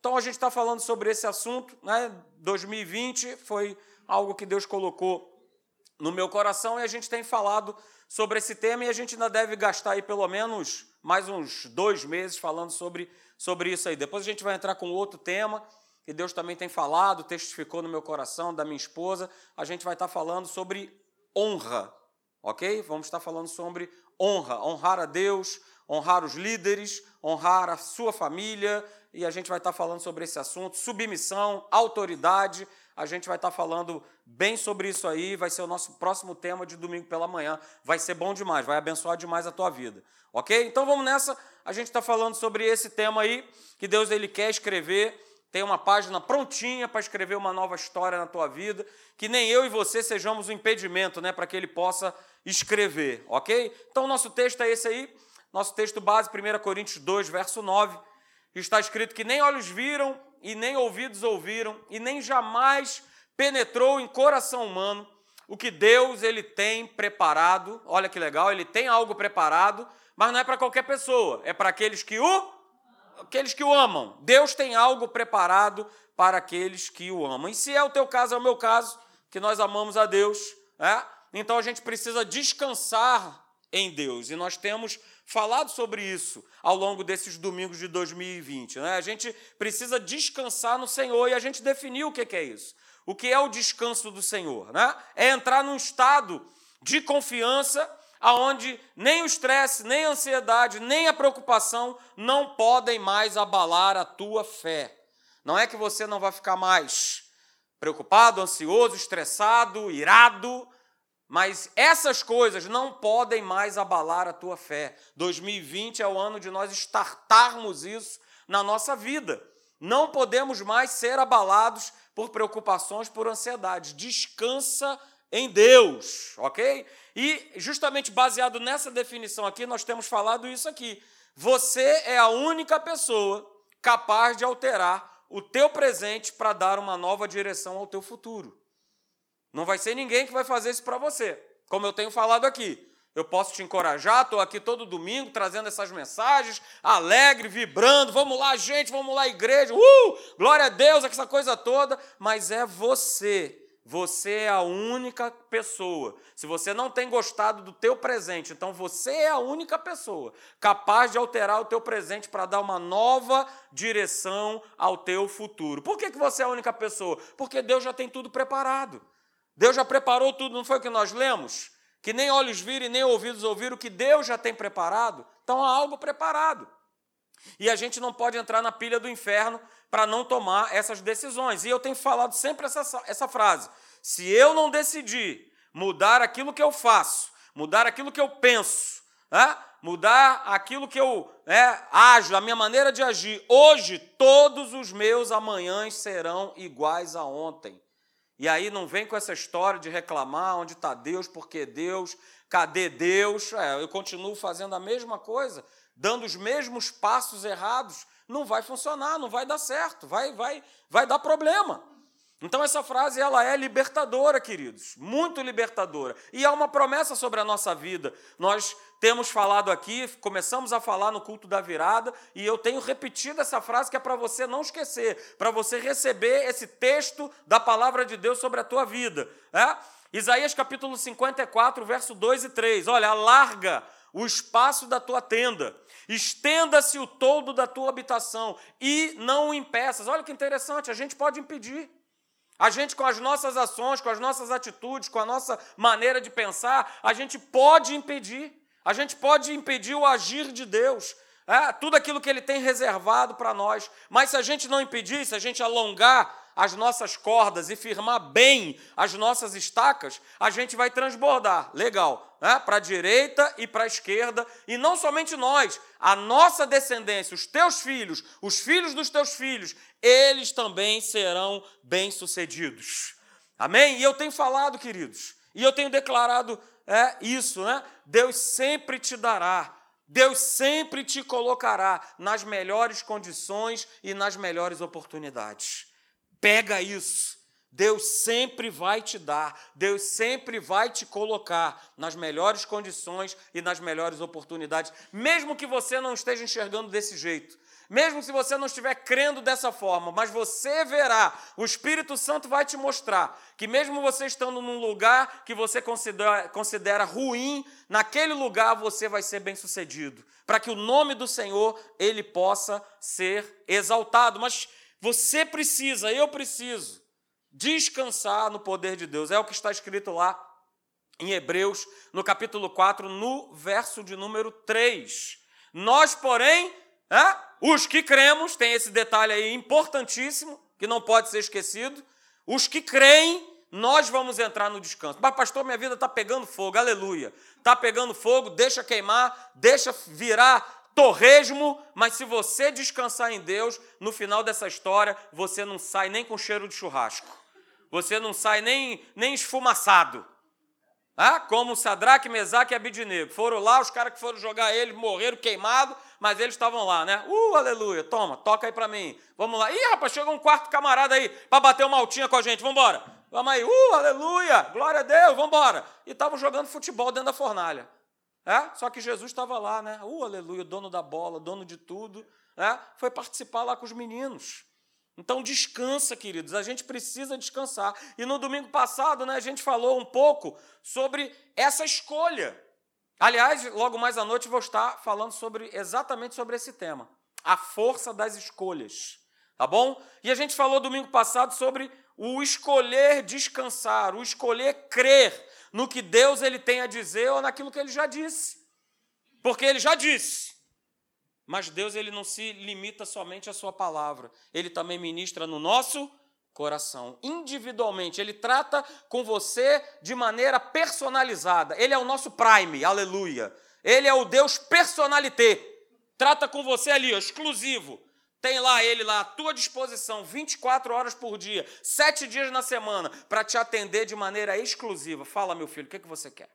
Então a gente está falando sobre esse assunto, né? 2020 foi algo que Deus colocou no meu coração e a gente tem falado sobre esse tema e a gente ainda deve gastar aí pelo menos mais uns dois meses falando sobre, sobre isso aí. Depois a gente vai entrar com outro tema que Deus também tem falado, testificou no meu coração, da minha esposa. A gente vai estar falando sobre honra, ok? Vamos estar falando sobre honra, honrar a Deus, honrar os líderes, honrar a sua família, e a gente vai estar falando sobre esse assunto, submissão, autoridade. A gente vai estar falando bem sobre isso aí, vai ser o nosso próximo tema de domingo pela manhã. Vai ser bom demais, vai abençoar demais a tua vida. OK? Então vamos nessa. A gente está falando sobre esse tema aí, que Deus ele quer escrever. Tem uma página prontinha para escrever uma nova história na tua vida, que nem eu e você sejamos um impedimento, né, para que ele possa escrever, OK? Então nosso texto é esse aí. Nosso texto base, 1 Coríntios 2, verso 9, está escrito que nem olhos viram, e nem ouvidos ouviram, e nem jamais penetrou em coração humano o que Deus ele tem preparado. Olha que legal, ele tem algo preparado, mas não é para qualquer pessoa, é para aqueles que o aqueles que o amam. Deus tem algo preparado para aqueles que o amam. E se é o teu caso, é o meu caso, que nós amamos a Deus, é? então a gente precisa descansar em Deus. E nós temos falado sobre isso ao longo desses domingos de 2020. Né? A gente precisa descansar no Senhor e a gente definiu o que é isso. O que é o descanso do Senhor? Né? É entrar num estado de confiança aonde nem o estresse, nem a ansiedade, nem a preocupação não podem mais abalar a tua fé. Não é que você não vai ficar mais preocupado, ansioso, estressado, irado, mas essas coisas não podem mais abalar a tua fé. 2020 é o ano de nós startarmos isso na nossa vida. Não podemos mais ser abalados por preocupações, por ansiedade. Descansa em Deus, ok? E justamente baseado nessa definição aqui, nós temos falado isso aqui. Você é a única pessoa capaz de alterar o teu presente para dar uma nova direção ao teu futuro. Não vai ser ninguém que vai fazer isso para você. Como eu tenho falado aqui. Eu posso te encorajar, estou aqui todo domingo trazendo essas mensagens, alegre, vibrando, vamos lá, gente, vamos lá, igreja, uh, glória a Deus, essa coisa toda, mas é você. Você é a única pessoa. Se você não tem gostado do teu presente, então você é a única pessoa capaz de alterar o teu presente para dar uma nova direção ao teu futuro. Por que, que você é a única pessoa? Porque Deus já tem tudo preparado. Deus já preparou tudo, não foi o que nós lemos? Que nem olhos viram e nem ouvidos ouviram, que Deus já tem preparado. Então há algo preparado. E a gente não pode entrar na pilha do inferno para não tomar essas decisões. E eu tenho falado sempre essa, essa frase: se eu não decidir mudar aquilo que eu faço, mudar aquilo que eu penso, né? mudar aquilo que eu né, ajo, a minha maneira de agir, hoje todos os meus amanhãs serão iguais a ontem. E aí não vem com essa história de reclamar onde está Deus, porque Deus, cadê Deus? É, eu continuo fazendo a mesma coisa, dando os mesmos passos errados, não vai funcionar, não vai dar certo, vai, vai, vai dar problema. Então essa frase ela é libertadora, queridos, muito libertadora. E há uma promessa sobre a nossa vida. Nós temos falado aqui, começamos a falar no culto da virada, e eu tenho repetido essa frase que é para você não esquecer, para você receber esse texto da palavra de Deus sobre a tua vida. É? Isaías capítulo 54, verso 2 e 3. Olha, alarga o espaço da tua tenda, estenda-se o todo da tua habitação e não o impeças. Olha que interessante, a gente pode impedir. A gente, com as nossas ações, com as nossas atitudes, com a nossa maneira de pensar, a gente pode impedir. A gente pode impedir o agir de Deus. É, tudo aquilo que Ele tem reservado para nós. Mas se a gente não impedir, se a gente alongar as nossas cordas e firmar bem as nossas estacas, a gente vai transbordar. Legal. Né? Para a direita e para a esquerda. E não somente nós, a nossa descendência, os teus filhos, os filhos dos teus filhos, eles também serão bem-sucedidos. Amém? E eu tenho falado, queridos, e eu tenho declarado é, isso, né? Deus sempre te dará Deus sempre te colocará nas melhores condições e nas melhores oportunidades. Pega isso. Deus sempre vai te dar, Deus sempre vai te colocar nas melhores condições e nas melhores oportunidades, mesmo que você não esteja enxergando desse jeito, mesmo se você não estiver crendo dessa forma, mas você verá, o Espírito Santo vai te mostrar que, mesmo você estando num lugar que você considera, considera ruim, naquele lugar você vai ser bem sucedido, para que o nome do Senhor ele possa ser exaltado. Mas você precisa, eu preciso, descansar no poder de Deus, é o que está escrito lá em Hebreus, no capítulo 4, no verso de número 3. Nós, porém, é, os que cremos, tem esse detalhe aí importantíssimo, que não pode ser esquecido, os que creem, nós vamos entrar no descanso. Mas, pastor, minha vida está pegando fogo, aleluia. Está pegando fogo, deixa queimar, deixa virar torresmo, mas se você descansar em Deus, no final dessa história, você não sai nem com cheiro de churrasco. Você não sai nem, nem esfumaçado. Ah, como Sadraque, Mesaque e Abidinego. Foram lá, os caras que foram jogar ele morreram queimados, mas eles estavam lá, né? Uh, aleluia, toma, toca aí para mim. Vamos lá. Ih, rapaz, chegou um quarto camarada aí para bater uma altinha com a gente, vamos embora. Vamos aí, uh, aleluia, glória a Deus, vamos embora. E estavam jogando futebol dentro da fornalha. É? Só que Jesus estava lá, né? Uh, aleluia, dono da bola, dono de tudo. É? Foi participar lá com os meninos. Então descansa, queridos, a gente precisa descansar. E no domingo passado, né, a gente falou um pouco sobre essa escolha. Aliás, logo mais à noite vou estar falando sobre exatamente sobre esse tema, a força das escolhas. Tá bom? E a gente falou domingo passado sobre o escolher descansar, o escolher crer no que Deus ele tem a dizer ou naquilo que ele já disse. Porque ele já disse. Mas Deus ele não se limita somente à sua palavra. Ele também ministra no nosso coração, individualmente. Ele trata com você de maneira personalizada. Ele é o nosso prime, aleluia. Ele é o Deus personalité. Trata com você ali, ó, exclusivo. Tem lá ele lá à tua disposição 24 horas por dia, sete dias na semana, para te atender de maneira exclusiva. Fala, meu filho, o que, que você quer?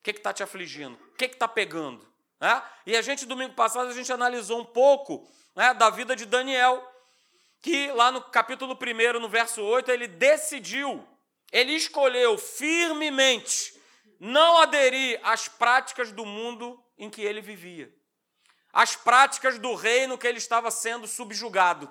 O que está te afligindo? O que está pegando? Né? E a gente, domingo passado, a gente analisou um pouco né, da vida de Daniel, que lá no capítulo 1, no verso 8, ele decidiu, ele escolheu firmemente não aderir às práticas do mundo em que ele vivia, às práticas do reino que ele estava sendo subjugado.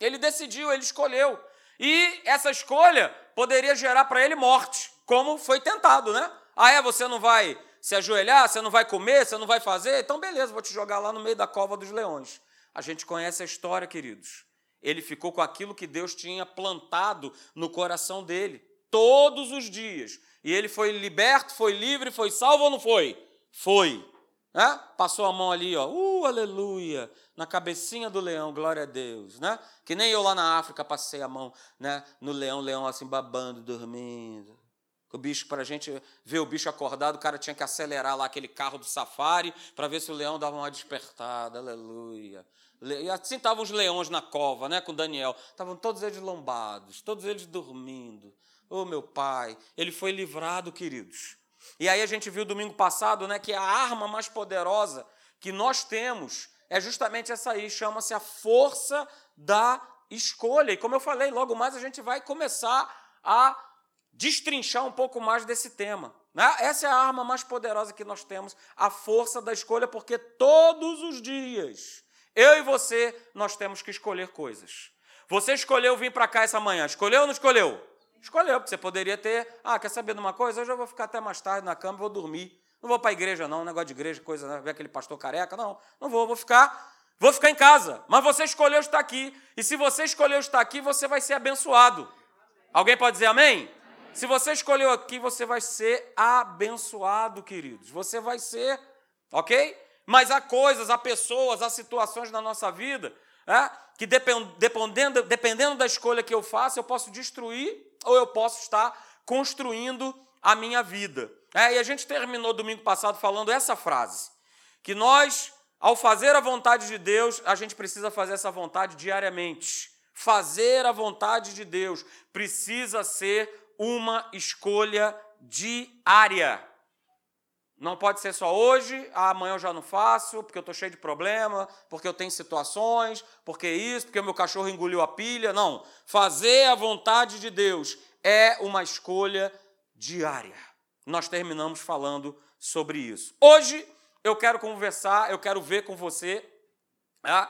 Ele decidiu, ele escolheu. E essa escolha poderia gerar para ele morte, como foi tentado, né? Ah, é, você não vai se ajoelhar, você não vai comer, você não vai fazer, então beleza, vou te jogar lá no meio da cova dos leões. A gente conhece a história, queridos. Ele ficou com aquilo que Deus tinha plantado no coração dele, todos os dias. E ele foi liberto, foi livre, foi salvo ou não foi? Foi. Né? Passou a mão ali, ó, uh, aleluia, na cabecinha do leão, glória a Deus, né? Que nem eu lá na África passei a mão, né, no leão, leão assim babando, dormindo. O bicho, para a gente ver o bicho acordado, o cara tinha que acelerar lá aquele carro do safari para ver se o leão dava uma despertada, aleluia. E assim estavam os leões na cova, né, com Daniel. Estavam todos eles lombados, todos eles dormindo. Oh, meu pai, ele foi livrado, queridos. E aí a gente viu domingo passado, né, que a arma mais poderosa que nós temos é justamente essa aí, chama-se a força da escolha. E como eu falei, logo mais a gente vai começar a destrinchar um pouco mais desse tema. Né? Essa é a arma mais poderosa que nós temos, a força da escolha, porque todos os dias, eu e você, nós temos que escolher coisas. Você escolheu vir para cá essa manhã, escolheu ou não escolheu? Escolheu, porque você poderia ter, ah, quer saber de uma coisa? Hoje eu vou ficar até mais tarde na cama e vou dormir. Não vou para a igreja, não, negócio de igreja, coisa, né? ver aquele pastor careca, não, não vou, vou ficar, vou ficar em casa. Mas você escolheu estar aqui. E se você escolheu estar aqui, você vai ser abençoado. Alguém pode dizer amém? Se você escolheu aqui, você vai ser abençoado, queridos. Você vai ser, ok? Mas há coisas, há pessoas, há situações na nossa vida é, que dependendo, dependendo da escolha que eu faço, eu posso destruir ou eu posso estar construindo a minha vida. É, e a gente terminou domingo passado falando essa frase: que nós, ao fazer a vontade de Deus, a gente precisa fazer essa vontade diariamente. Fazer a vontade de Deus precisa ser uma escolha diária. Não pode ser só hoje, ah, amanhã eu já não faço, porque eu estou cheio de problema, porque eu tenho situações, porque isso, porque o meu cachorro engoliu a pilha. Não. Fazer a vontade de Deus é uma escolha diária. Nós terminamos falando sobre isso. Hoje eu quero conversar, eu quero ver com você É?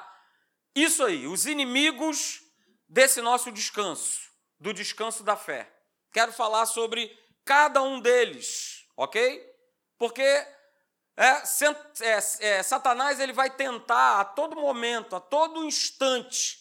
Isso aí, os inimigos desse nosso descanso, do descanso da fé. Quero falar sobre cada um deles, ok? Porque é, é, é, Satanás ele vai tentar a todo momento, a todo instante,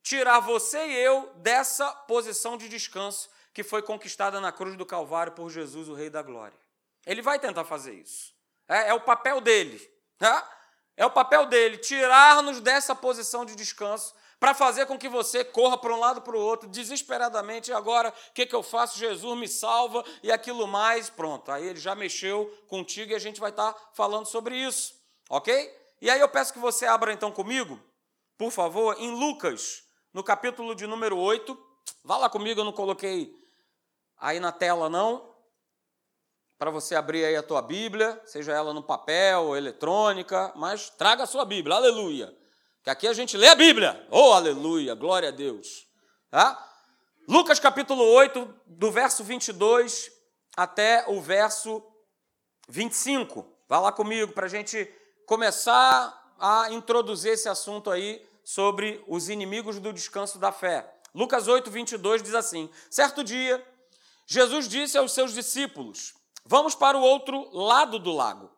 tirar você e eu dessa posição de descanso que foi conquistada na cruz do Calvário por Jesus, o Rei da Glória. Ele vai tentar fazer isso. É, é o papel dele. Tá? É o papel dele tirar-nos dessa posição de descanso para fazer com que você corra para um lado para o outro, desesperadamente, e agora o que, que eu faço? Jesus me salva e aquilo mais, pronto. Aí ele já mexeu contigo e a gente vai estar tá falando sobre isso, ok? E aí eu peço que você abra então comigo, por favor, em Lucas, no capítulo de número 8. Vá lá comigo, eu não coloquei aí na tela não. Para você abrir aí a tua Bíblia, seja ela no papel eletrônica, mas traga a sua Bíblia, aleluia. Que aqui a gente lê a Bíblia. Oh, aleluia, glória a Deus. Tá? Lucas capítulo 8, do verso 22 até o verso 25. Vá lá comigo para a gente começar a introduzir esse assunto aí sobre os inimigos do descanso da fé. Lucas 8, 22 diz assim: Certo dia, Jesus disse aos seus discípulos: Vamos para o outro lado do lago.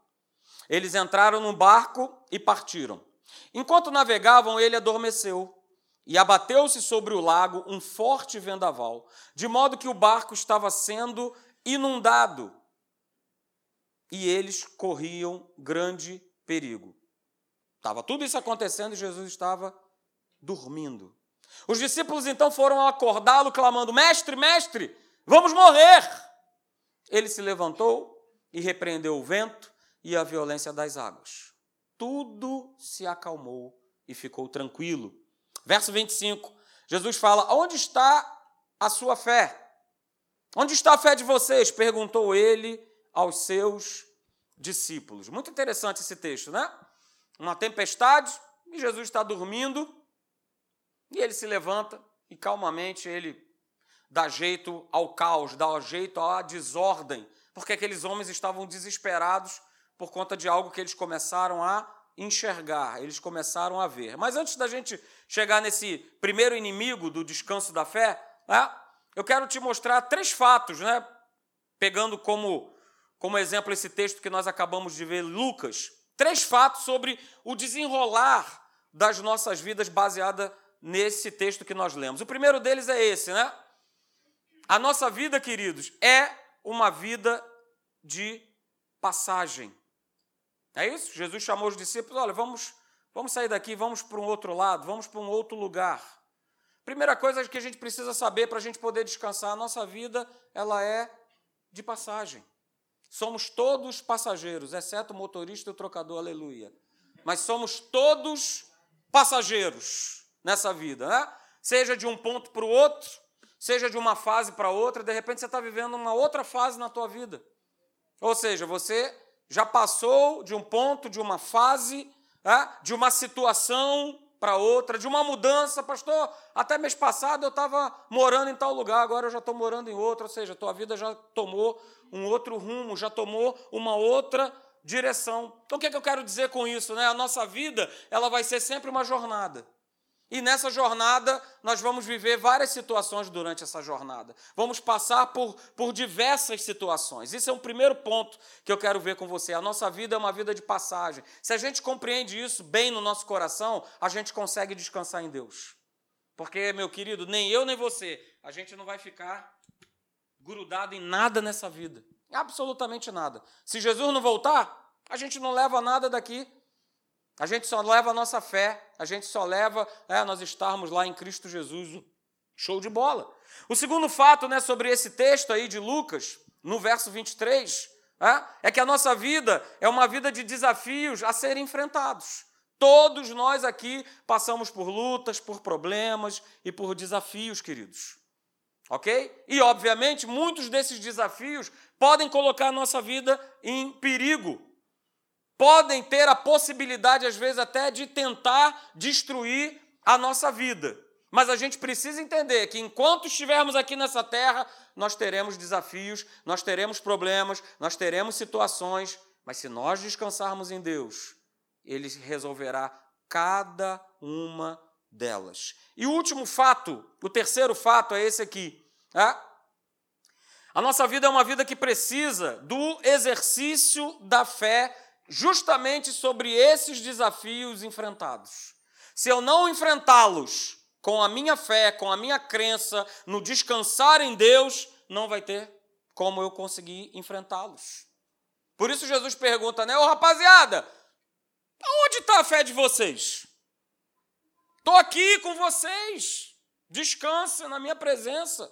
Eles entraram no barco e partiram. Enquanto navegavam, ele adormeceu e abateu-se sobre o lago um forte vendaval, de modo que o barco estava sendo inundado e eles corriam grande perigo. Estava tudo isso acontecendo e Jesus estava dormindo. Os discípulos então foram acordá-lo, clamando: Mestre, mestre, vamos morrer! Ele se levantou e repreendeu o vento e a violência das águas tudo se acalmou e ficou tranquilo. Verso 25, Jesus fala: Onde está a sua fé? Onde está a fé de vocês? perguntou ele aos seus discípulos. Muito interessante esse texto, né? Uma tempestade e Jesus está dormindo e ele se levanta e calmamente ele dá jeito ao caos, dá jeito à desordem, porque aqueles homens estavam desesperados por conta de algo que eles começaram a enxergar, eles começaram a ver. Mas antes da gente chegar nesse primeiro inimigo do descanso da fé, né, eu quero te mostrar três fatos, né, pegando como, como exemplo esse texto que nós acabamos de ver, Lucas. Três fatos sobre o desenrolar das nossas vidas baseada nesse texto que nós lemos. O primeiro deles é esse, né? A nossa vida, queridos, é uma vida de passagem. É isso? Jesus chamou os discípulos: olha, vamos, vamos sair daqui, vamos para um outro lado, vamos para um outro lugar. Primeira coisa que a gente precisa saber para a gente poder descansar: a nossa vida ela é de passagem. Somos todos passageiros, exceto o motorista e o trocador, aleluia. Mas somos todos passageiros nessa vida, né? Seja de um ponto para o outro, seja de uma fase para outra, de repente você está vivendo uma outra fase na tua vida. Ou seja, você já passou de um ponto, de uma fase, é, de uma situação para outra, de uma mudança. Pastor, até mês passado eu estava morando em tal lugar, agora eu já estou morando em outro. Ou seja, a tua vida já tomou um outro rumo, já tomou uma outra direção. Então, o que, é que eu quero dizer com isso? Né? A nossa vida ela vai ser sempre uma jornada. E nessa jornada, nós vamos viver várias situações durante essa jornada. Vamos passar por, por diversas situações. Isso é um primeiro ponto que eu quero ver com você. A nossa vida é uma vida de passagem. Se a gente compreende isso bem no nosso coração, a gente consegue descansar em Deus. Porque, meu querido, nem eu nem você, a gente não vai ficar grudado em nada nessa vida. Absolutamente nada. Se Jesus não voltar, a gente não leva nada daqui. A gente só leva a nossa fé, a gente só leva é, nós estarmos lá em Cristo Jesus. Show de bola. O segundo fato né, sobre esse texto aí de Lucas, no verso 23, é, é que a nossa vida é uma vida de desafios a serem enfrentados. Todos nós aqui passamos por lutas, por problemas e por desafios, queridos. Ok? E, obviamente, muitos desses desafios podem colocar a nossa vida em perigo, podem ter a possibilidade, às vezes, até de tentar destruir a nossa vida. Mas a gente precisa entender que enquanto estivermos aqui nessa terra, nós teremos desafios, nós teremos problemas, nós teremos situações, mas se nós descansarmos em Deus, Ele resolverá cada uma delas. E o último fato, o terceiro fato é esse aqui. Tá? A nossa vida é uma vida que precisa do exercício da fé justamente sobre esses desafios enfrentados. Se eu não enfrentá-los com a minha fé, com a minha crença, no descansar em Deus, não vai ter como eu conseguir enfrentá-los. Por isso Jesus pergunta, né, ô rapaziada, onde está a fé de vocês? Estou aqui com vocês, descansa na minha presença.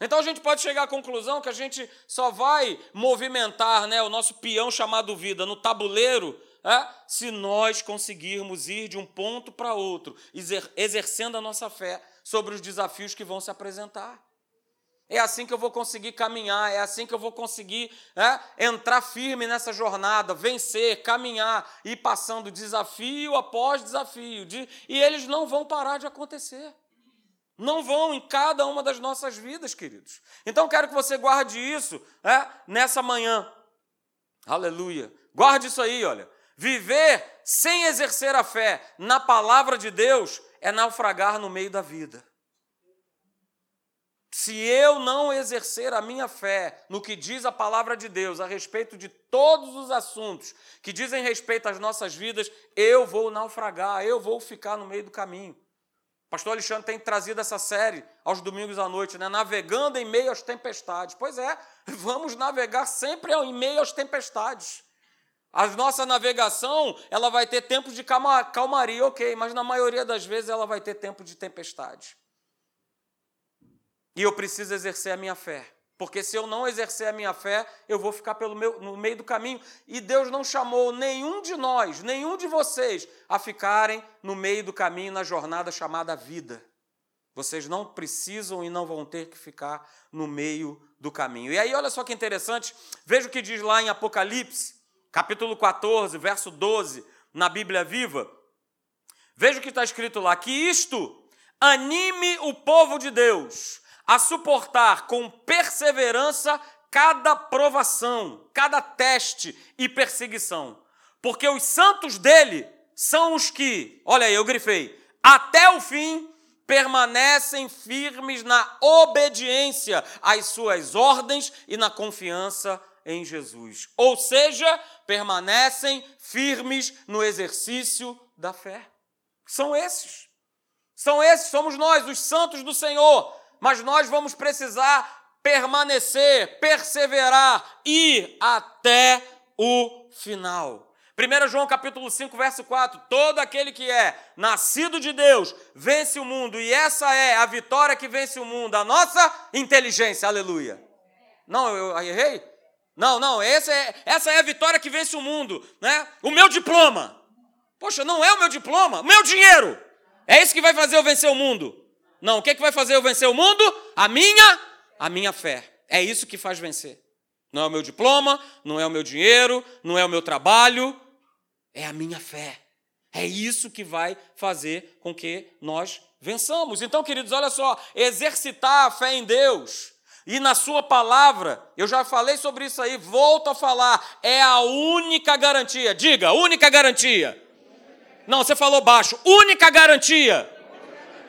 Então a gente pode chegar à conclusão que a gente só vai movimentar né, o nosso peão chamado vida no tabuleiro é, se nós conseguirmos ir de um ponto para outro, exercendo a nossa fé sobre os desafios que vão se apresentar. É assim que eu vou conseguir caminhar, é assim que eu vou conseguir é, entrar firme nessa jornada, vencer, caminhar, ir passando desafio após desafio. De, e eles não vão parar de acontecer. Não vão em cada uma das nossas vidas, queridos. Então quero que você guarde isso é, nessa manhã. Aleluia. Guarde isso aí, olha. Viver sem exercer a fé na palavra de Deus é naufragar no meio da vida. Se eu não exercer a minha fé no que diz a palavra de Deus a respeito de todos os assuntos que dizem respeito às nossas vidas, eu vou naufragar, eu vou ficar no meio do caminho. Pastor Alexandre tem trazido essa série aos domingos à noite, né? Navegando em meio às tempestades. Pois é, vamos navegar sempre em meio às tempestades. A nossa navegação, ela vai ter tempo de calmaria, ok, mas na maioria das vezes ela vai ter tempo de tempestade. E eu preciso exercer a minha fé. Porque se eu não exercer a minha fé, eu vou ficar pelo meu, no meio do caminho. E Deus não chamou nenhum de nós, nenhum de vocês, a ficarem no meio do caminho na jornada chamada vida. Vocês não precisam e não vão ter que ficar no meio do caminho. E aí, olha só que interessante, veja o que diz lá em Apocalipse, capítulo 14, verso 12, na Bíblia Viva. Veja o que está escrito lá: que isto anime o povo de Deus a suportar com perseverança cada provação, cada teste e perseguição. Porque os santos dele são os que, olha aí, eu grifei, até o fim permanecem firmes na obediência às suas ordens e na confiança em Jesus. Ou seja, permanecem firmes no exercício da fé. São esses. São esses, somos nós, os santos do Senhor, mas nós vamos precisar permanecer, perseverar, ir até o final. 1 João capítulo 5, verso 4: Todo aquele que é nascido de Deus vence o mundo, e essa é a vitória que vence o mundo, a nossa inteligência, aleluia. Não, eu errei? Não, não, essa é, essa é a vitória que vence o mundo, né? O meu diploma. Poxa, não é o meu diploma, o meu dinheiro. É isso que vai fazer eu vencer o mundo. Não, o que, é que vai fazer eu vencer o mundo? A minha, a minha fé. É isso que faz vencer. Não é o meu diploma, não é o meu dinheiro, não é o meu trabalho, é a minha fé. É isso que vai fazer com que nós vençamos. Então, queridos, olha só, exercitar a fé em Deus e na Sua palavra, eu já falei sobre isso aí, volto a falar, é a única garantia. Diga, única garantia. Não, você falou baixo, única garantia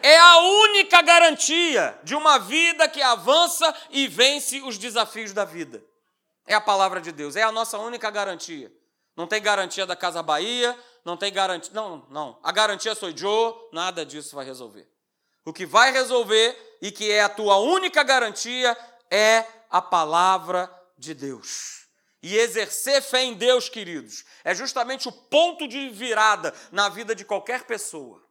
é a única garantia de uma vida que avança e vence os desafios da vida. É a palavra de Deus, é a nossa única garantia. Não tem garantia da Casa Bahia, não tem garantia. Não, não. A garantia sou Joe, nada disso vai resolver. O que vai resolver e que é a tua única garantia é a palavra de Deus. E exercer fé em Deus, queridos, é justamente o ponto de virada na vida de qualquer pessoa.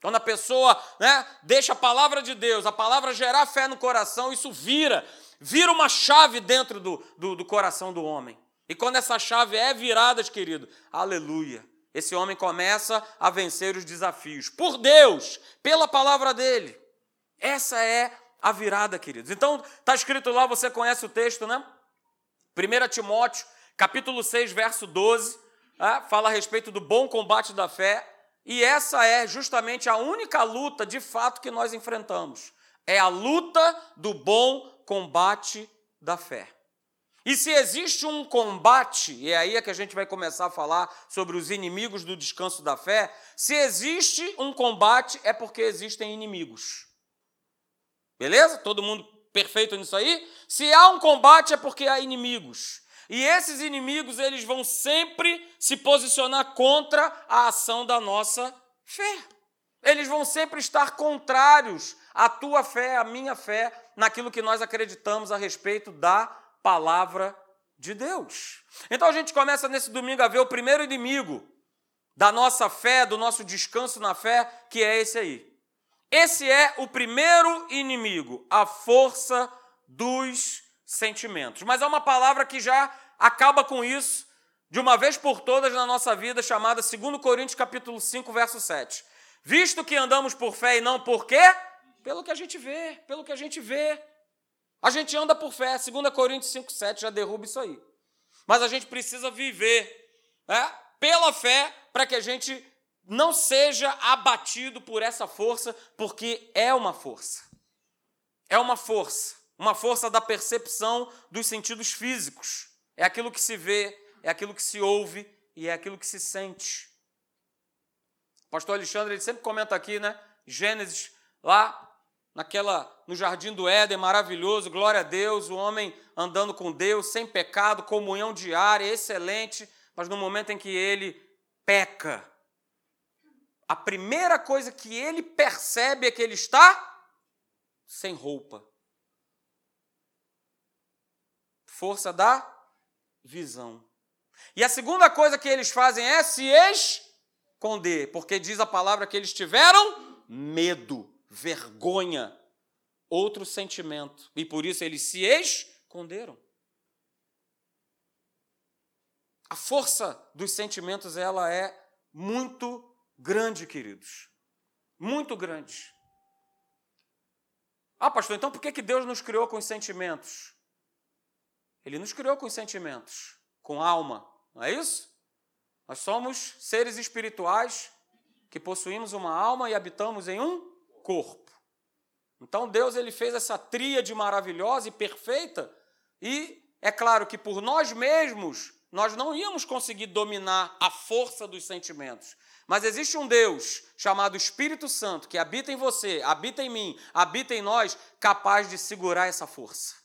Quando a pessoa né, deixa a palavra de Deus, a palavra gerar fé no coração, isso vira, vira uma chave dentro do, do, do coração do homem. E quando essa chave é virada, querido, aleluia. Esse homem começa a vencer os desafios. Por Deus, pela palavra dele. Essa é a virada, queridos. Então, está escrito lá, você conhece o texto, né? 1 Timóteo, capítulo 6, verso 12, é, fala a respeito do bom combate da fé. E essa é justamente a única luta de fato que nós enfrentamos. É a luta do bom combate da fé. E se existe um combate, e é aí que a gente vai começar a falar sobre os inimigos do descanso da fé, se existe um combate é porque existem inimigos. Beleza? Todo mundo perfeito nisso aí? Se há um combate é porque há inimigos. E esses inimigos, eles vão sempre se posicionar contra a ação da nossa fé. Eles vão sempre estar contrários à tua fé, à minha fé, naquilo que nós acreditamos a respeito da palavra de Deus. Então a gente começa nesse domingo a ver o primeiro inimigo da nossa fé, do nosso descanso na fé, que é esse aí. Esse é o primeiro inimigo, a força dos sentimentos. Mas é uma palavra que já acaba com isso de uma vez por todas na nossa vida, chamada 2 Coríntios capítulo 5, verso 7. Visto que andamos por fé e não por quê? Pelo que a gente vê, pelo que a gente vê. A gente anda por fé. 2 Coríntios 5, 7 já derruba isso aí. Mas a gente precisa viver né, pela fé para que a gente não seja abatido por essa força, porque é uma força. É uma força. Uma força da percepção dos sentidos físicos. É aquilo que se vê, é aquilo que se ouve e é aquilo que se sente. O pastor Alexandre ele sempre comenta aqui, né? Gênesis, lá naquela no jardim do Éden, maravilhoso, glória a Deus, o homem andando com Deus, sem pecado, comunhão diária, excelente, mas no momento em que ele peca, a primeira coisa que ele percebe é que ele está sem roupa. Força da visão. E a segunda coisa que eles fazem é se esconder, porque diz a palavra que eles tiveram medo, vergonha, outro sentimento, e por isso eles se esconderam. A força dos sentimentos ela é muito grande, queridos. Muito grande. Ah, pastor, então por que, que Deus nos criou com sentimentos? Ele nos criou com sentimentos, com alma, não é isso? Nós somos seres espirituais que possuímos uma alma e habitamos em um corpo. Então Deus ele fez essa tríade maravilhosa e perfeita e é claro que por nós mesmos nós não íamos conseguir dominar a força dos sentimentos. Mas existe um Deus chamado Espírito Santo que habita em você, habita em mim, habita em nós, capaz de segurar essa força.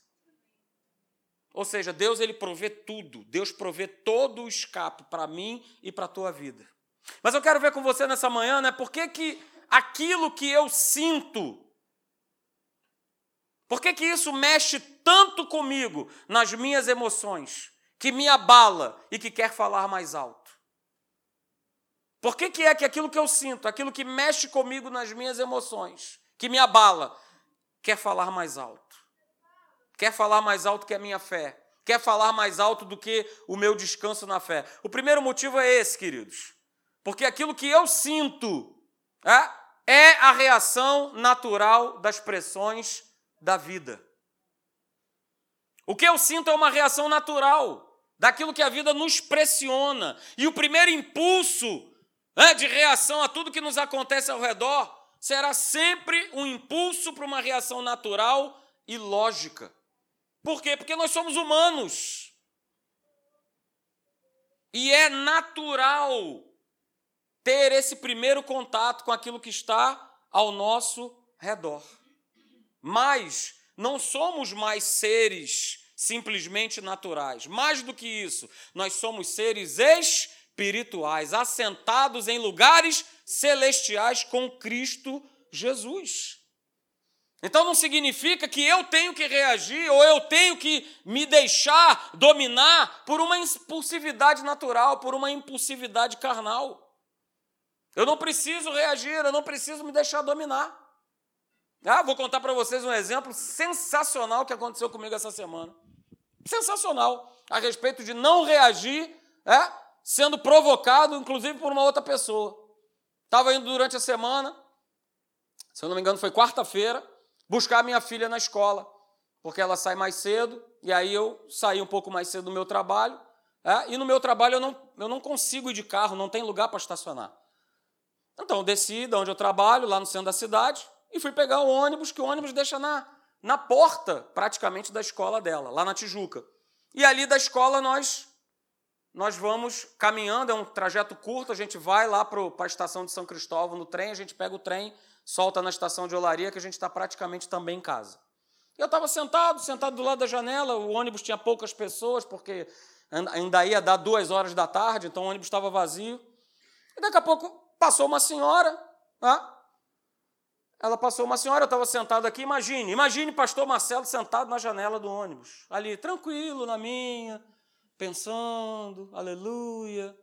Ou seja, Deus ele provê tudo, Deus provê todo o escape para mim e para a tua vida. Mas eu quero ver com você nessa manhã, né? Por que, que aquilo que eu sinto, por que, que isso mexe tanto comigo nas minhas emoções, que me abala e que quer falar mais alto? Por que, que é que aquilo que eu sinto, aquilo que mexe comigo nas minhas emoções, que me abala, quer falar mais alto? Quer falar mais alto que a minha fé? Quer falar mais alto do que o meu descanso na fé? O primeiro motivo é esse, queridos. Porque aquilo que eu sinto é, é a reação natural das pressões da vida. O que eu sinto é uma reação natural daquilo que a vida nos pressiona. E o primeiro impulso né, de reação a tudo que nos acontece ao redor, será sempre um impulso para uma reação natural e lógica. Por quê? Porque nós somos humanos. E é natural ter esse primeiro contato com aquilo que está ao nosso redor. Mas não somos mais seres simplesmente naturais. Mais do que isso, nós somos seres espirituais assentados em lugares celestiais com Cristo Jesus. Então não significa que eu tenho que reagir ou eu tenho que me deixar dominar por uma impulsividade natural, por uma impulsividade carnal. Eu não preciso reagir, eu não preciso me deixar dominar. Ah, vou contar para vocês um exemplo sensacional que aconteceu comigo essa semana. Sensacional. A respeito de não reagir é, sendo provocado, inclusive, por uma outra pessoa. Estava indo durante a semana, se eu não me engano, foi quarta-feira, buscar minha filha na escola, porque ela sai mais cedo, e aí eu saí um pouco mais cedo do meu trabalho, é, e no meu trabalho eu não, eu não consigo ir de carro, não tem lugar para estacionar. Então eu desci de onde eu trabalho, lá no centro da cidade, e fui pegar o ônibus, que o ônibus deixa na, na porta, praticamente, da escola dela, lá na Tijuca. E ali da escola nós nós vamos caminhando, é um trajeto curto, a gente vai lá para a estação de São Cristóvão no trem, a gente pega o trem, solta na estação de Olaria, que a gente está praticamente também em casa. Eu estava sentado, sentado do lado da janela, o ônibus tinha poucas pessoas, porque ainda ia dar duas horas da tarde, então o ônibus estava vazio. E daqui a pouco passou uma senhora, tá? Ela passou uma senhora, eu estava sentado aqui, imagine, imagine pastor Marcelo sentado na janela do ônibus, ali, tranquilo, na minha, pensando, aleluia.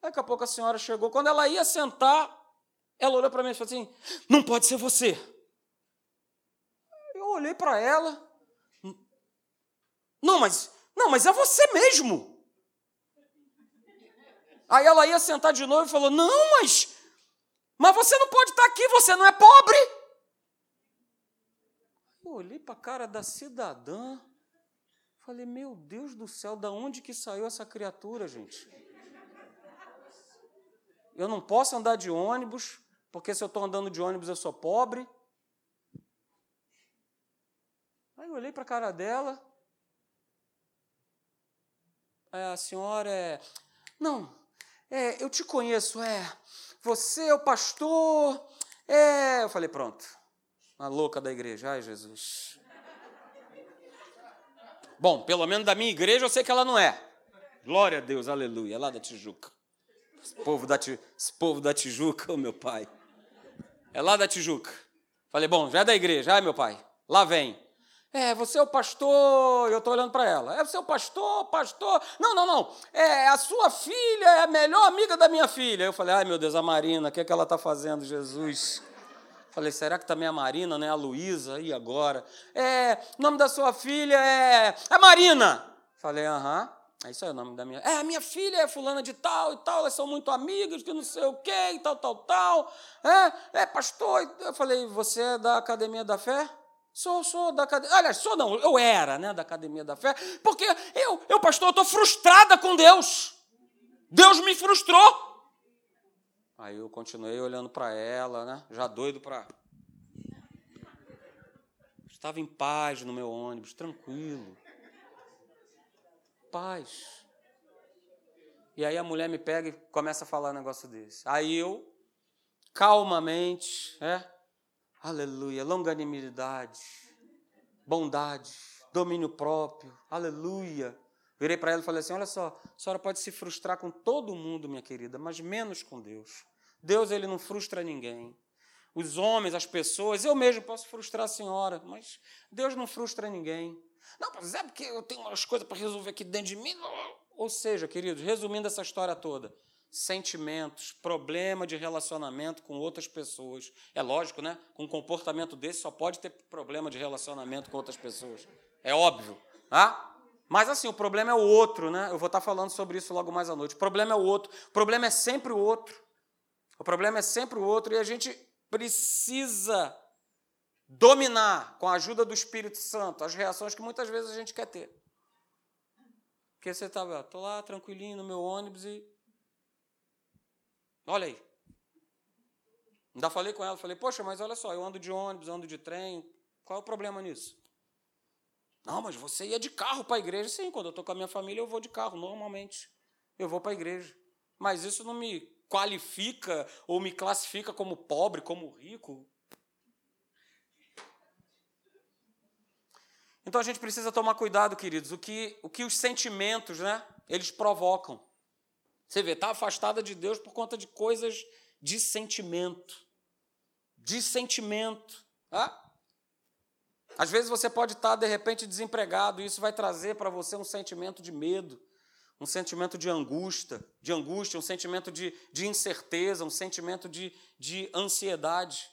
Daqui a pouco a senhora chegou. Quando ela ia sentar, ela olhou para mim e falou assim: Não pode ser você. Eu olhei para ela. Não, mas não, mas é você mesmo. Aí ela ia sentar de novo e falou: Não, mas mas você não pode estar aqui, você não é pobre. Eu olhei para a cara da cidadã. Falei, meu Deus do céu, da onde que saiu essa criatura, gente? Eu não posso andar de ônibus, porque se eu estou andando de ônibus eu sou pobre. Aí eu olhei para a cara dela. É, a senhora é. Não, é, eu te conheço, é. Você é o pastor. É. Eu falei, pronto. A louca da igreja. Ai, Jesus. Bom, pelo menos da minha igreja eu sei que ela não é. Glória a Deus, aleluia. Lá da Tijuca. Esse povo da, esse povo da Tijuca, oh, meu pai. É lá da Tijuca. Falei, bom, já é da igreja. Ai, meu pai, lá vem. É, você é o pastor, eu estou olhando para ela. É você é o pastor, pastor. Não, não, não. É a sua filha, é a melhor amiga da minha filha. Eu falei, ai meu Deus, a Marina, o que, é que ela está fazendo, Jesus? Falei, será que também a Marina, né? A Luísa, e agora? É, o nome da sua filha é. É Marina! Falei, aham. É isso aí o nome da minha. É, minha filha é fulana de tal e tal, elas são muito amigas, que não sei o quê, e tal, tal, tal. É, é pastor. Eu falei, você é da Academia da Fé? Sou, sou da academia. Olha, sou não, eu era, né, da Academia da Fé, porque eu, eu pastor, eu estou frustrada com Deus. Deus me frustrou. Aí eu continuei olhando para ela, né? Já doido para. Estava em paz no meu ônibus, tranquilo. Paz. E aí a mulher me pega e começa a falar um negócio desse. Aí eu, calmamente, é, aleluia, longanimidade, bondade, domínio próprio, aleluia. Virei para ela e falei assim: Olha só, a senhora pode se frustrar com todo mundo, minha querida, mas menos com Deus. Deus ele não frustra ninguém. Os homens, as pessoas, eu mesmo posso frustrar a senhora, mas Deus não frustra ninguém. Não, mas é porque eu tenho umas coisas para resolver aqui dentro de mim. Ou seja, queridos, resumindo essa história toda, sentimentos, problema de relacionamento com outras pessoas. É lógico, né? Com um comportamento desse só pode ter problema de relacionamento com outras pessoas. É óbvio. Ah? Mas assim, o problema é o outro, né? Eu vou estar falando sobre isso logo mais à noite. O problema é o outro. O problema é sempre o outro. O problema é sempre o outro e a gente precisa dominar, com a ajuda do Espírito Santo, as reações que muitas vezes a gente quer ter. Porque você estava, estou lá tranquilinho no meu ônibus e. Olha aí. Ainda falei com ela, falei, poxa, mas olha só, eu ando de ônibus, ando de trem, qual é o problema nisso? Não, mas você ia de carro para a igreja. Sim, quando eu estou com a minha família, eu vou de carro, normalmente. Eu vou para a igreja. Mas isso não me qualifica ou me classifica como pobre, como rico. Então a gente precisa tomar cuidado, queridos, o que, o que os sentimentos, né, eles provocam. Você vê, está afastada de Deus por conta de coisas de sentimento. De sentimento. Tá? Às vezes você pode estar, de repente, desempregado, e isso vai trazer para você um sentimento de medo, um sentimento de angústia, de angústia, um sentimento de, de incerteza, um sentimento de, de ansiedade.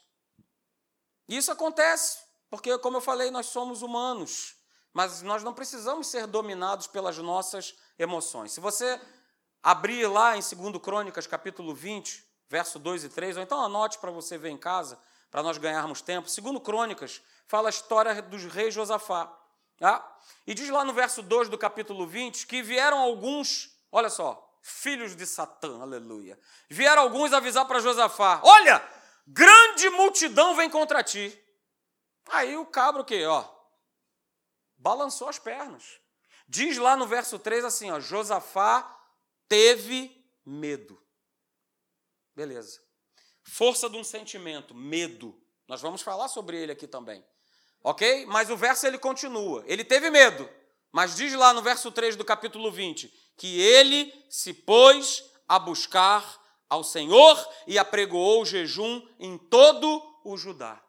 E isso acontece, porque, como eu falei, nós somos humanos, mas nós não precisamos ser dominados pelas nossas emoções. Se você abrir lá em 2 Crônicas, capítulo 20, verso 2 e 3, ou então anote para você ver em casa, para nós ganharmos tempo. 2 Crônicas fala a história dos reis Josafá. Tá? E diz lá no verso 2 do capítulo 20 que vieram alguns, olha só, filhos de Satã, aleluia. Vieram alguns avisar para Josafá: olha, grande multidão vem contra ti. Aí o cabro que, ó, balançou as pernas. Diz lá no verso 3 assim, ó, Josafá teve medo. Beleza. Força de um sentimento, medo. Nós vamos falar sobre ele aqui também. Ok? Mas o verso ele continua. Ele teve medo, mas diz lá no verso 3 do capítulo 20 que ele se pôs a buscar ao Senhor e apregoou o jejum em todo o Judá.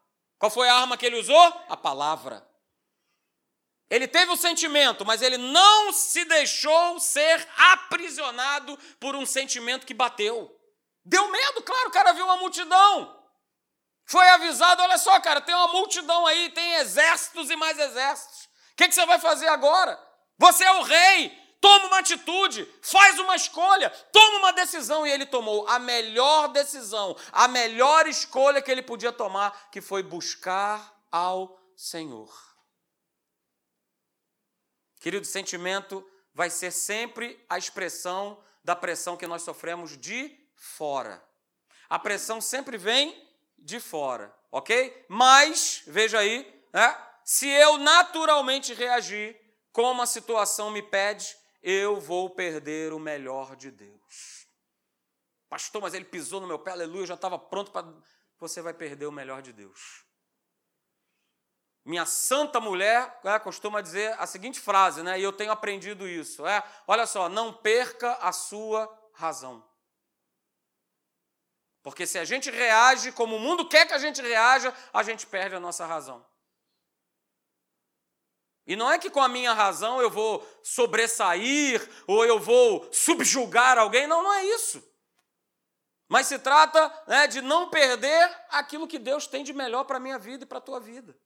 Qual foi a arma que ele usou? A palavra. Ele teve o sentimento, mas ele não se deixou ser aprisionado por um sentimento que bateu. Deu medo, claro, o cara viu uma multidão. Foi avisado: olha só, cara, tem uma multidão aí, tem exércitos e mais exércitos. O que, que você vai fazer agora? Você é o rei, toma uma atitude, faz uma escolha, toma uma decisão. E ele tomou a melhor decisão, a melhor escolha que ele podia tomar, que foi buscar ao Senhor. Querido, sentimento vai ser sempre a expressão da pressão que nós sofremos de fora. A pressão sempre vem de fora, ok? Mas, veja aí, né? se eu naturalmente reagir como a situação me pede, eu vou perder o melhor de Deus. Pastor, mas ele pisou no meu pé, aleluia, eu já estava pronto para. Você vai perder o melhor de Deus. Minha santa mulher é, costuma dizer a seguinte frase, né? E eu tenho aprendido isso. É, olha só, não perca a sua razão. Porque se a gente reage como o mundo quer que a gente reaja, a gente perde a nossa razão. E não é que com a minha razão eu vou sobressair ou eu vou subjugar alguém, não, não é isso. Mas se trata né, de não perder aquilo que Deus tem de melhor para a minha vida e para a tua vida.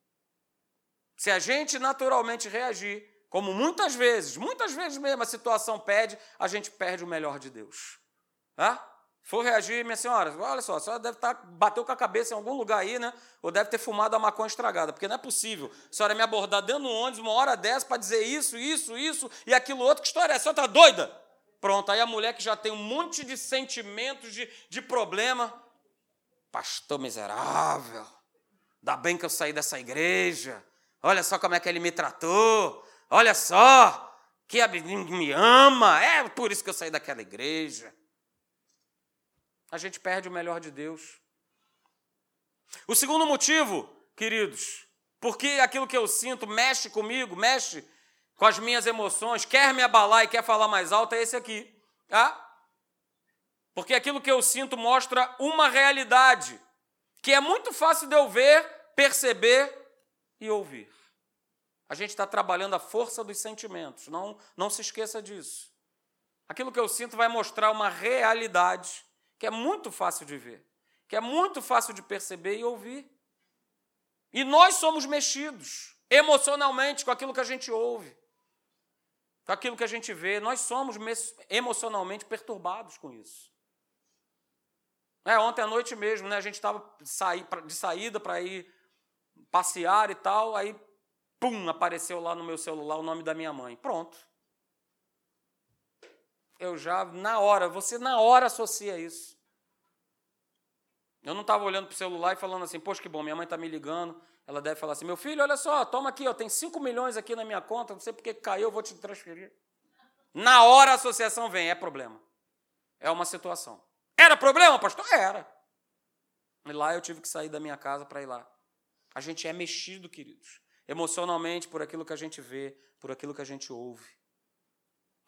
Se a gente naturalmente reagir, como muitas vezes, muitas vezes mesmo a situação pede, a gente perde o melhor de Deus. For reagir, minha senhora, olha só, a senhora deve estar, tá, bateu com a cabeça em algum lugar aí, né? Ou deve ter fumado a maconha estragada, porque não é possível. A senhora me abordar dentro do ônibus uma hora dessa para dizer isso, isso, isso e aquilo outro. Que história é? A senhora está doida? Pronto, aí a mulher que já tem um monte de sentimentos, de, de problema. Pastor miserável, dá bem que eu saí dessa igreja. Olha só como é que ele me tratou. Olha só, que me ama. É por isso que eu saí daquela igreja a gente perde o melhor de Deus. O segundo motivo, queridos, porque aquilo que eu sinto mexe comigo, mexe com as minhas emoções, quer me abalar e quer falar mais alto, é esse aqui. Tá? Porque aquilo que eu sinto mostra uma realidade que é muito fácil de eu ver, perceber e ouvir. A gente está trabalhando a força dos sentimentos, não, não se esqueça disso. Aquilo que eu sinto vai mostrar uma realidade que é muito fácil de ver, que é muito fácil de perceber e ouvir. E nós somos mexidos emocionalmente com aquilo que a gente ouve, com aquilo que a gente vê. Nós somos emocionalmente perturbados com isso. É, ontem à noite mesmo, né, a gente estava de saída para ir passear e tal, aí, pum, apareceu lá no meu celular o nome da minha mãe. Pronto eu já, na hora, você na hora associa isso. Eu não estava olhando para o celular e falando assim, poxa, que bom, minha mãe está me ligando. Ela deve falar assim, meu filho, olha só, toma aqui, tem 5 milhões aqui na minha conta, não sei porque caiu, eu vou te transferir. Na hora a associação vem, é problema. É uma situação. Era problema, pastor? Era. E lá eu tive que sair da minha casa para ir lá. A gente é mexido, queridos, emocionalmente por aquilo que a gente vê, por aquilo que a gente ouve.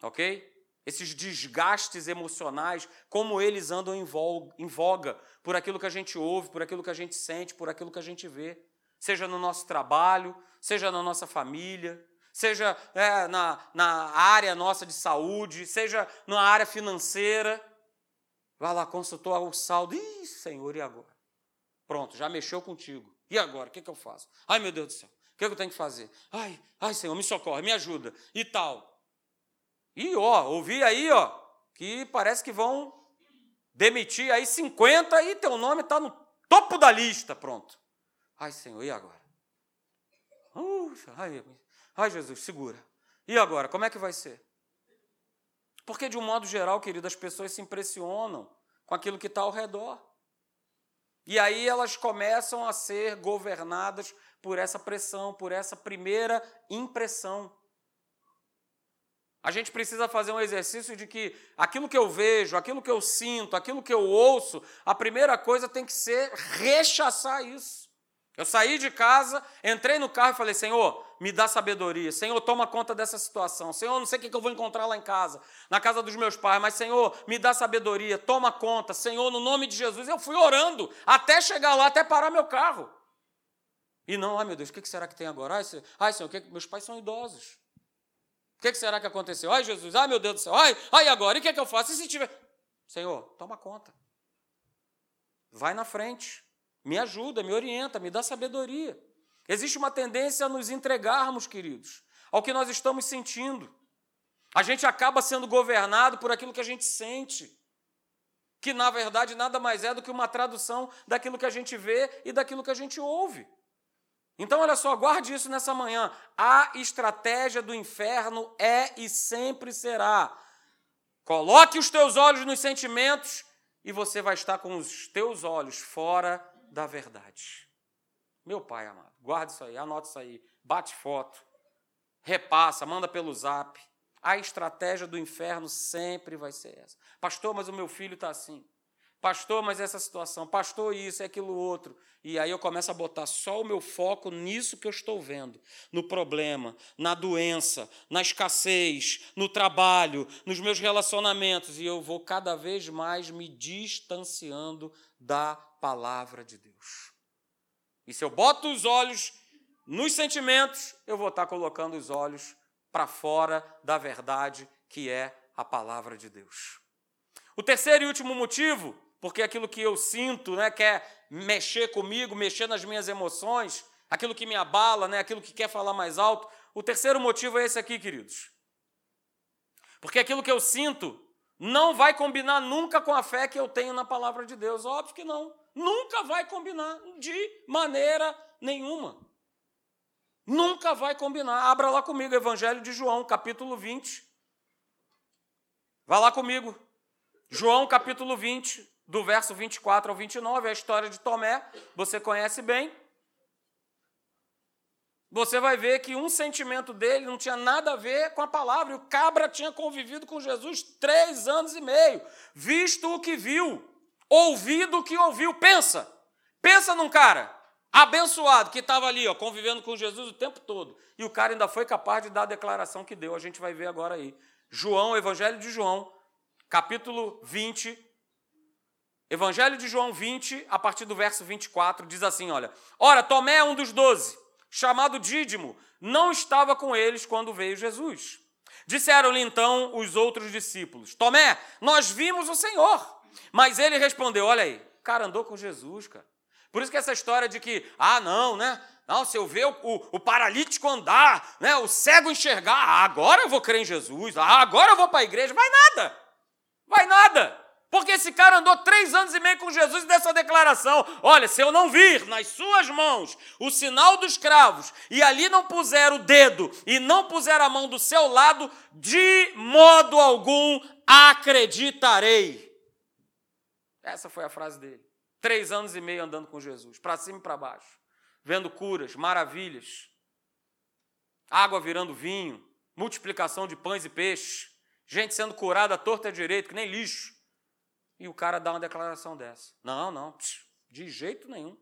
Ok? Esses desgastes emocionais, como eles andam em voga por aquilo que a gente ouve, por aquilo que a gente sente, por aquilo que a gente vê, seja no nosso trabalho, seja na nossa família, seja é, na, na área nossa de saúde, seja na área financeira. Vai lá, consultou o saldo. Ih, Senhor, e agora? Pronto, já mexeu contigo. E agora? O que, que eu faço? Ai, meu Deus do céu, o que, que eu tenho que fazer? Ai, ai, Senhor, me socorre, me ajuda. E tal. E ó, ouvi aí, ó, que parece que vão demitir aí 50 e teu nome está no topo da lista, pronto. Ai, Senhor, e agora? Ai, ai, Jesus, segura. E agora, como é que vai ser? Porque, de um modo geral, querido, as pessoas se impressionam com aquilo que está ao redor. E aí elas começam a ser governadas por essa pressão, por essa primeira impressão. A gente precisa fazer um exercício de que aquilo que eu vejo, aquilo que eu sinto, aquilo que eu ouço, a primeira coisa tem que ser rechaçar isso. Eu saí de casa, entrei no carro e falei: Senhor, me dá sabedoria. Senhor, toma conta dessa situação. Senhor, não sei o que eu vou encontrar lá em casa, na casa dos meus pais, mas Senhor, me dá sabedoria, toma conta. Senhor, no nome de Jesus. Eu fui orando até chegar lá, até parar meu carro. E não, ai meu Deus, o que será que tem agora? Ai, Senhor, meus pais são idosos. O que, será que aconteceu? Ai, Jesus, ai, meu Deus do céu, ai, ai, agora, e o que, é que eu faço? E se tiver. Senhor, toma conta. Vai na frente. Me ajuda, me orienta, me dá sabedoria. Existe uma tendência a nos entregarmos, queridos, ao que nós estamos sentindo. A gente acaba sendo governado por aquilo que a gente sente, que na verdade nada mais é do que uma tradução daquilo que a gente vê e daquilo que a gente ouve. Então, olha só, guarde isso nessa manhã. A estratégia do inferno é e sempre será. Coloque os teus olhos nos sentimentos e você vai estar com os teus olhos fora da verdade. Meu pai amado, guarde isso aí, anota isso aí, bate foto, repassa, manda pelo zap. A estratégia do inferno sempre vai ser essa. Pastor, mas o meu filho está assim. Pastor, mas essa situação, pastor, isso, é aquilo outro. E aí eu começo a botar só o meu foco nisso que eu estou vendo, no problema, na doença, na escassez, no trabalho, nos meus relacionamentos, e eu vou cada vez mais me distanciando da palavra de Deus. E se eu boto os olhos nos sentimentos, eu vou estar colocando os olhos para fora da verdade que é a palavra de Deus. O terceiro e último motivo porque aquilo que eu sinto, né, quer mexer comigo, mexer nas minhas emoções, aquilo que me abala, né, aquilo que quer falar mais alto. O terceiro motivo é esse aqui, queridos. Porque aquilo que eu sinto não vai combinar nunca com a fé que eu tenho na palavra de Deus. Óbvio que não. Nunca vai combinar de maneira nenhuma. Nunca vai combinar. Abra lá comigo, Evangelho de João, capítulo 20. Vá lá comigo. João, capítulo 20 do verso 24 ao 29, é a história de Tomé, você conhece bem. Você vai ver que um sentimento dele não tinha nada a ver com a palavra. E o cabra tinha convivido com Jesus três anos e meio, visto o que viu, ouvido o que ouviu. Pensa, pensa num cara abençoado que estava ali, ó, convivendo com Jesus o tempo todo. E o cara ainda foi capaz de dar a declaração que deu. A gente vai ver agora aí. João, Evangelho de João, capítulo 20, Evangelho de João 20, a partir do verso 24, diz assim: olha, ora, Tomé, um dos doze, chamado Dídimo, não estava com eles quando veio Jesus. Disseram-lhe então os outros discípulos: Tomé, nós vimos o Senhor. Mas ele respondeu: Olha aí, cara andou com Jesus, cara. Por isso que essa história de que, ah, não, né? Não, se eu ver o, o, o paralítico andar, né, o cego enxergar, ah, agora eu vou crer em Jesus, ah, agora eu vou para a igreja. Vai nada, vai nada. Porque esse cara andou três anos e meio com Jesus e dessa declaração: olha, se eu não vir nas suas mãos o sinal dos cravos, e ali não puser o dedo e não puser a mão do seu lado, de modo algum acreditarei. Essa foi a frase dele. Três anos e meio andando com Jesus, para cima e para baixo, vendo curas, maravilhas, água virando vinho, multiplicação de pães e peixes, gente sendo curada à torta e à direita, que nem lixo. E o cara dá uma declaração dessa. Não, não, de jeito nenhum.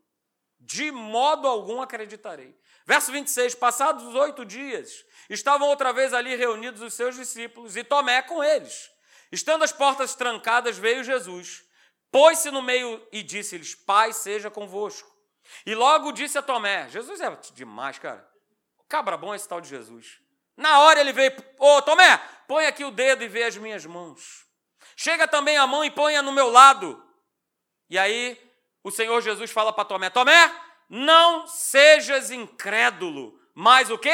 De modo algum acreditarei. Verso 26: Passados os oito dias, estavam outra vez ali reunidos os seus discípulos e Tomé com eles. Estando as portas trancadas, veio Jesus, pôs-se no meio e disse-lhes: Pai seja convosco. E logo disse a Tomé: Jesus é demais, cara. Cabra bom esse tal de Jesus. Na hora ele veio: Ô Tomé, põe aqui o dedo e vê as minhas mãos. Chega também a mão e ponha no meu lado. E aí o Senhor Jesus fala para Tomé: Tomé, não sejas incrédulo, mas o que?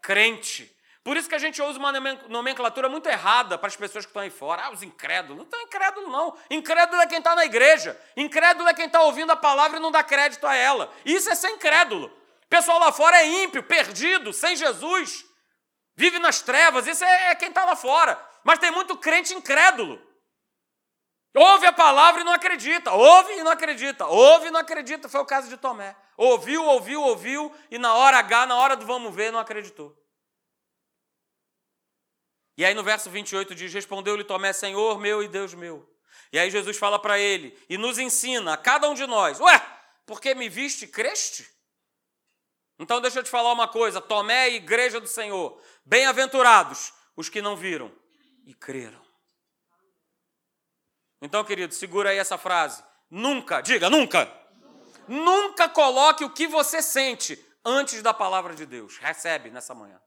Crente. Por isso que a gente usa uma nomenclatura muito errada para as pessoas que estão aí fora. Ah, os incrédulos. Não estão incrédulo, não. Incrédulo é quem está na igreja. Incrédulo é quem está ouvindo a palavra e não dá crédito a ela. Isso é ser incrédulo. O pessoal lá fora é ímpio, perdido, sem Jesus. Vive nas trevas. Isso é, é quem está lá fora. Mas tem muito crente incrédulo. Ouve a palavra e não acredita. Ouve e não acredita. Ouve e não acredita. Foi o caso de Tomé. Ouviu, ouviu, ouviu e na hora H, na hora do vamos ver, não acreditou. E aí no verso 28 diz: Respondeu-lhe Tomé, Senhor meu e Deus meu. E aí Jesus fala para ele e nos ensina, a cada um de nós: Ué, porque me viste, creste? Então deixa eu te falar uma coisa: Tomé e igreja do Senhor, bem-aventurados os que não viram e creram. Então, querido, segura aí essa frase. Nunca, diga, nunca. Nunca coloque o que você sente antes da palavra de Deus. Recebe nessa manhã.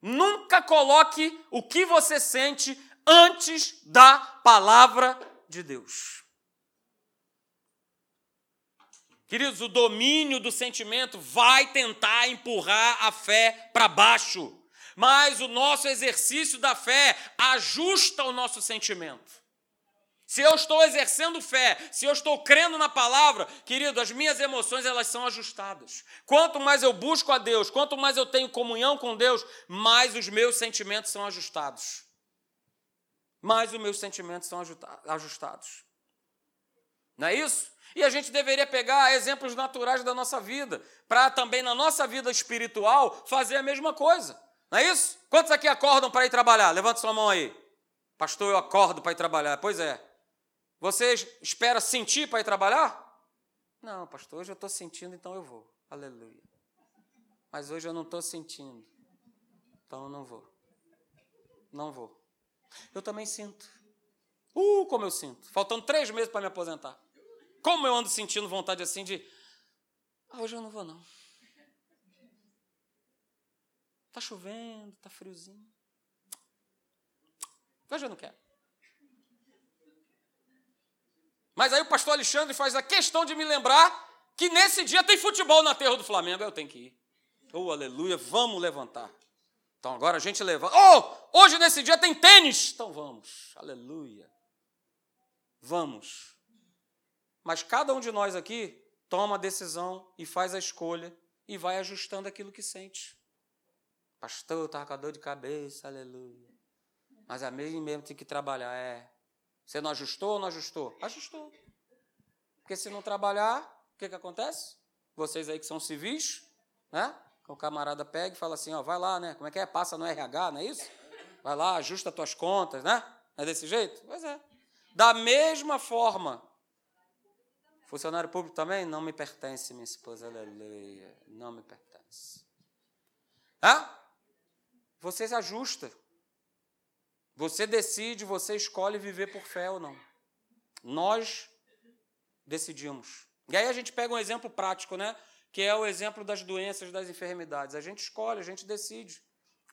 Nunca coloque o que você sente antes da palavra de Deus. Queridos, o domínio do sentimento vai tentar empurrar a fé para baixo, mas o nosso exercício da fé ajusta o nosso sentimento. Se eu estou exercendo fé, se eu estou crendo na palavra, querido, as minhas emoções elas são ajustadas. Quanto mais eu busco a Deus, quanto mais eu tenho comunhão com Deus, mais os meus sentimentos são ajustados. Mais os meus sentimentos são ajustados. Não é isso? E a gente deveria pegar exemplos naturais da nossa vida, para também na nossa vida espiritual fazer a mesma coisa. Não é isso? Quantos aqui acordam para ir trabalhar? Levanta sua mão aí. Pastor, eu acordo para ir trabalhar. Pois é. Você espera sentir para ir trabalhar? Não, pastor, hoje eu estou sentindo, então eu vou. Aleluia. Mas hoje eu não estou sentindo, então eu não vou. Não vou. Eu também sinto. Uh, como eu sinto. Faltando três meses para me aposentar. Como eu ando sentindo vontade assim de. Ah, hoje eu não vou, não. Tá chovendo, tá friozinho. Hoje eu não quero. Mas aí o pastor Alexandre faz a questão de me lembrar que nesse dia tem futebol na terra do Flamengo. Eu tenho que ir. Oh, aleluia, vamos levantar. Então agora a gente levanta. Oh, hoje nesse dia tem tênis. Então vamos. Aleluia. Vamos. Mas cada um de nós aqui toma a decisão e faz a escolha e vai ajustando aquilo que sente. Pastor, eu estava com a dor de cabeça, aleluia. Mas a mim mesmo tem que trabalhar. É, você não ajustou ou não ajustou? Ajustou. Porque se não trabalhar, o que, que acontece? Vocês aí que são civis, né? O camarada pega e fala assim, ó, vai lá, né? Como é que é? Passa no RH, não é isso? Vai lá, ajusta tuas contas, né? É desse jeito? Pois é. Da mesma forma, funcionário público também não me pertence, minha esposa, aleluia, não me pertence. Hã? Você se ajusta. Você decide, você escolhe viver por fé ou não. Nós decidimos. E aí a gente pega um exemplo prático, né? Que é o exemplo das doenças, das enfermidades. A gente escolhe, a gente decide.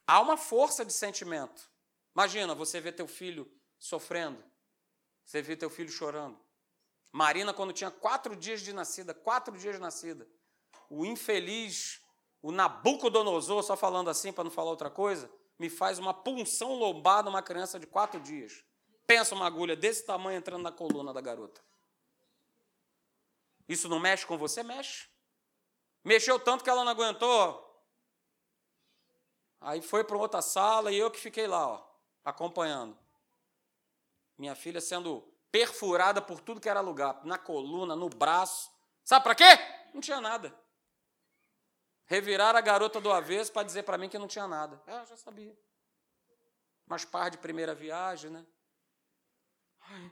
Há uma força de sentimento. Imagina, você vê teu filho sofrendo, você vê teu filho chorando. Marina, quando tinha quatro dias de nascida, quatro dias de nascida, o infeliz, o Nabucodonosor, só falando assim para não falar outra coisa, me faz uma punção lombar numa criança de quatro dias. Pensa uma agulha desse tamanho entrando na coluna da garota. Isso não mexe com você? Mexe. Mexeu tanto que ela não aguentou. Aí foi para outra sala e eu que fiquei lá, ó, acompanhando. Minha filha sendo perfurada por tudo que era lugar, na coluna, no braço. Sabe para quê? Não tinha nada. Revirar a garota do avesso para dizer para mim que não tinha nada. Eu já sabia. Mas par de primeira viagem, né? Ai.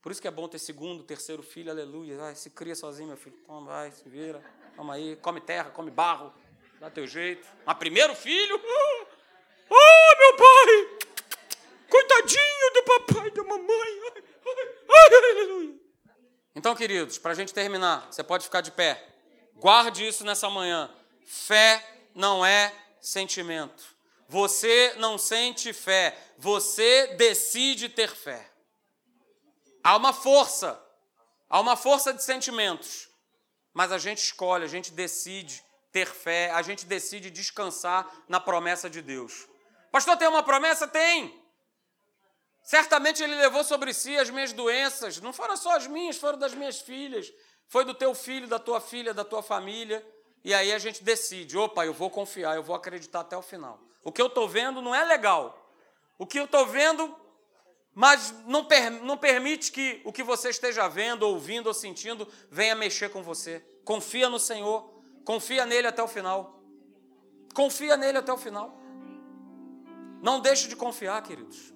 Por isso que é bom ter segundo, terceiro filho, aleluia. Ai, se cria sozinho, meu filho. Toma, vai, se vira. Toma aí, come terra, come barro. Dá teu jeito. Mas primeiro filho? Ah, meu pai! Coitadinho do papai e da mamãe. Ai, ai, aleluia. Então, queridos, para a gente terminar, você pode ficar de pé. Guarde isso nessa manhã. Fé não é sentimento. Você não sente fé, você decide ter fé. Há uma força, há uma força de sentimentos, mas a gente escolhe, a gente decide ter fé, a gente decide descansar na promessa de Deus. Pastor, tem uma promessa? Tem. Certamente ele levou sobre si as minhas doenças, não foram só as minhas, foram das minhas filhas, foi do teu filho, da tua filha, da tua família. E aí a gente decide: opa, eu vou confiar, eu vou acreditar até o final. O que eu estou vendo não é legal. O que eu estou vendo, mas não, per não permite que o que você esteja vendo, ouvindo ou sentindo venha mexer com você. Confia no Senhor, confia nele até o final. Confia nele até o final. Não deixe de confiar, queridos.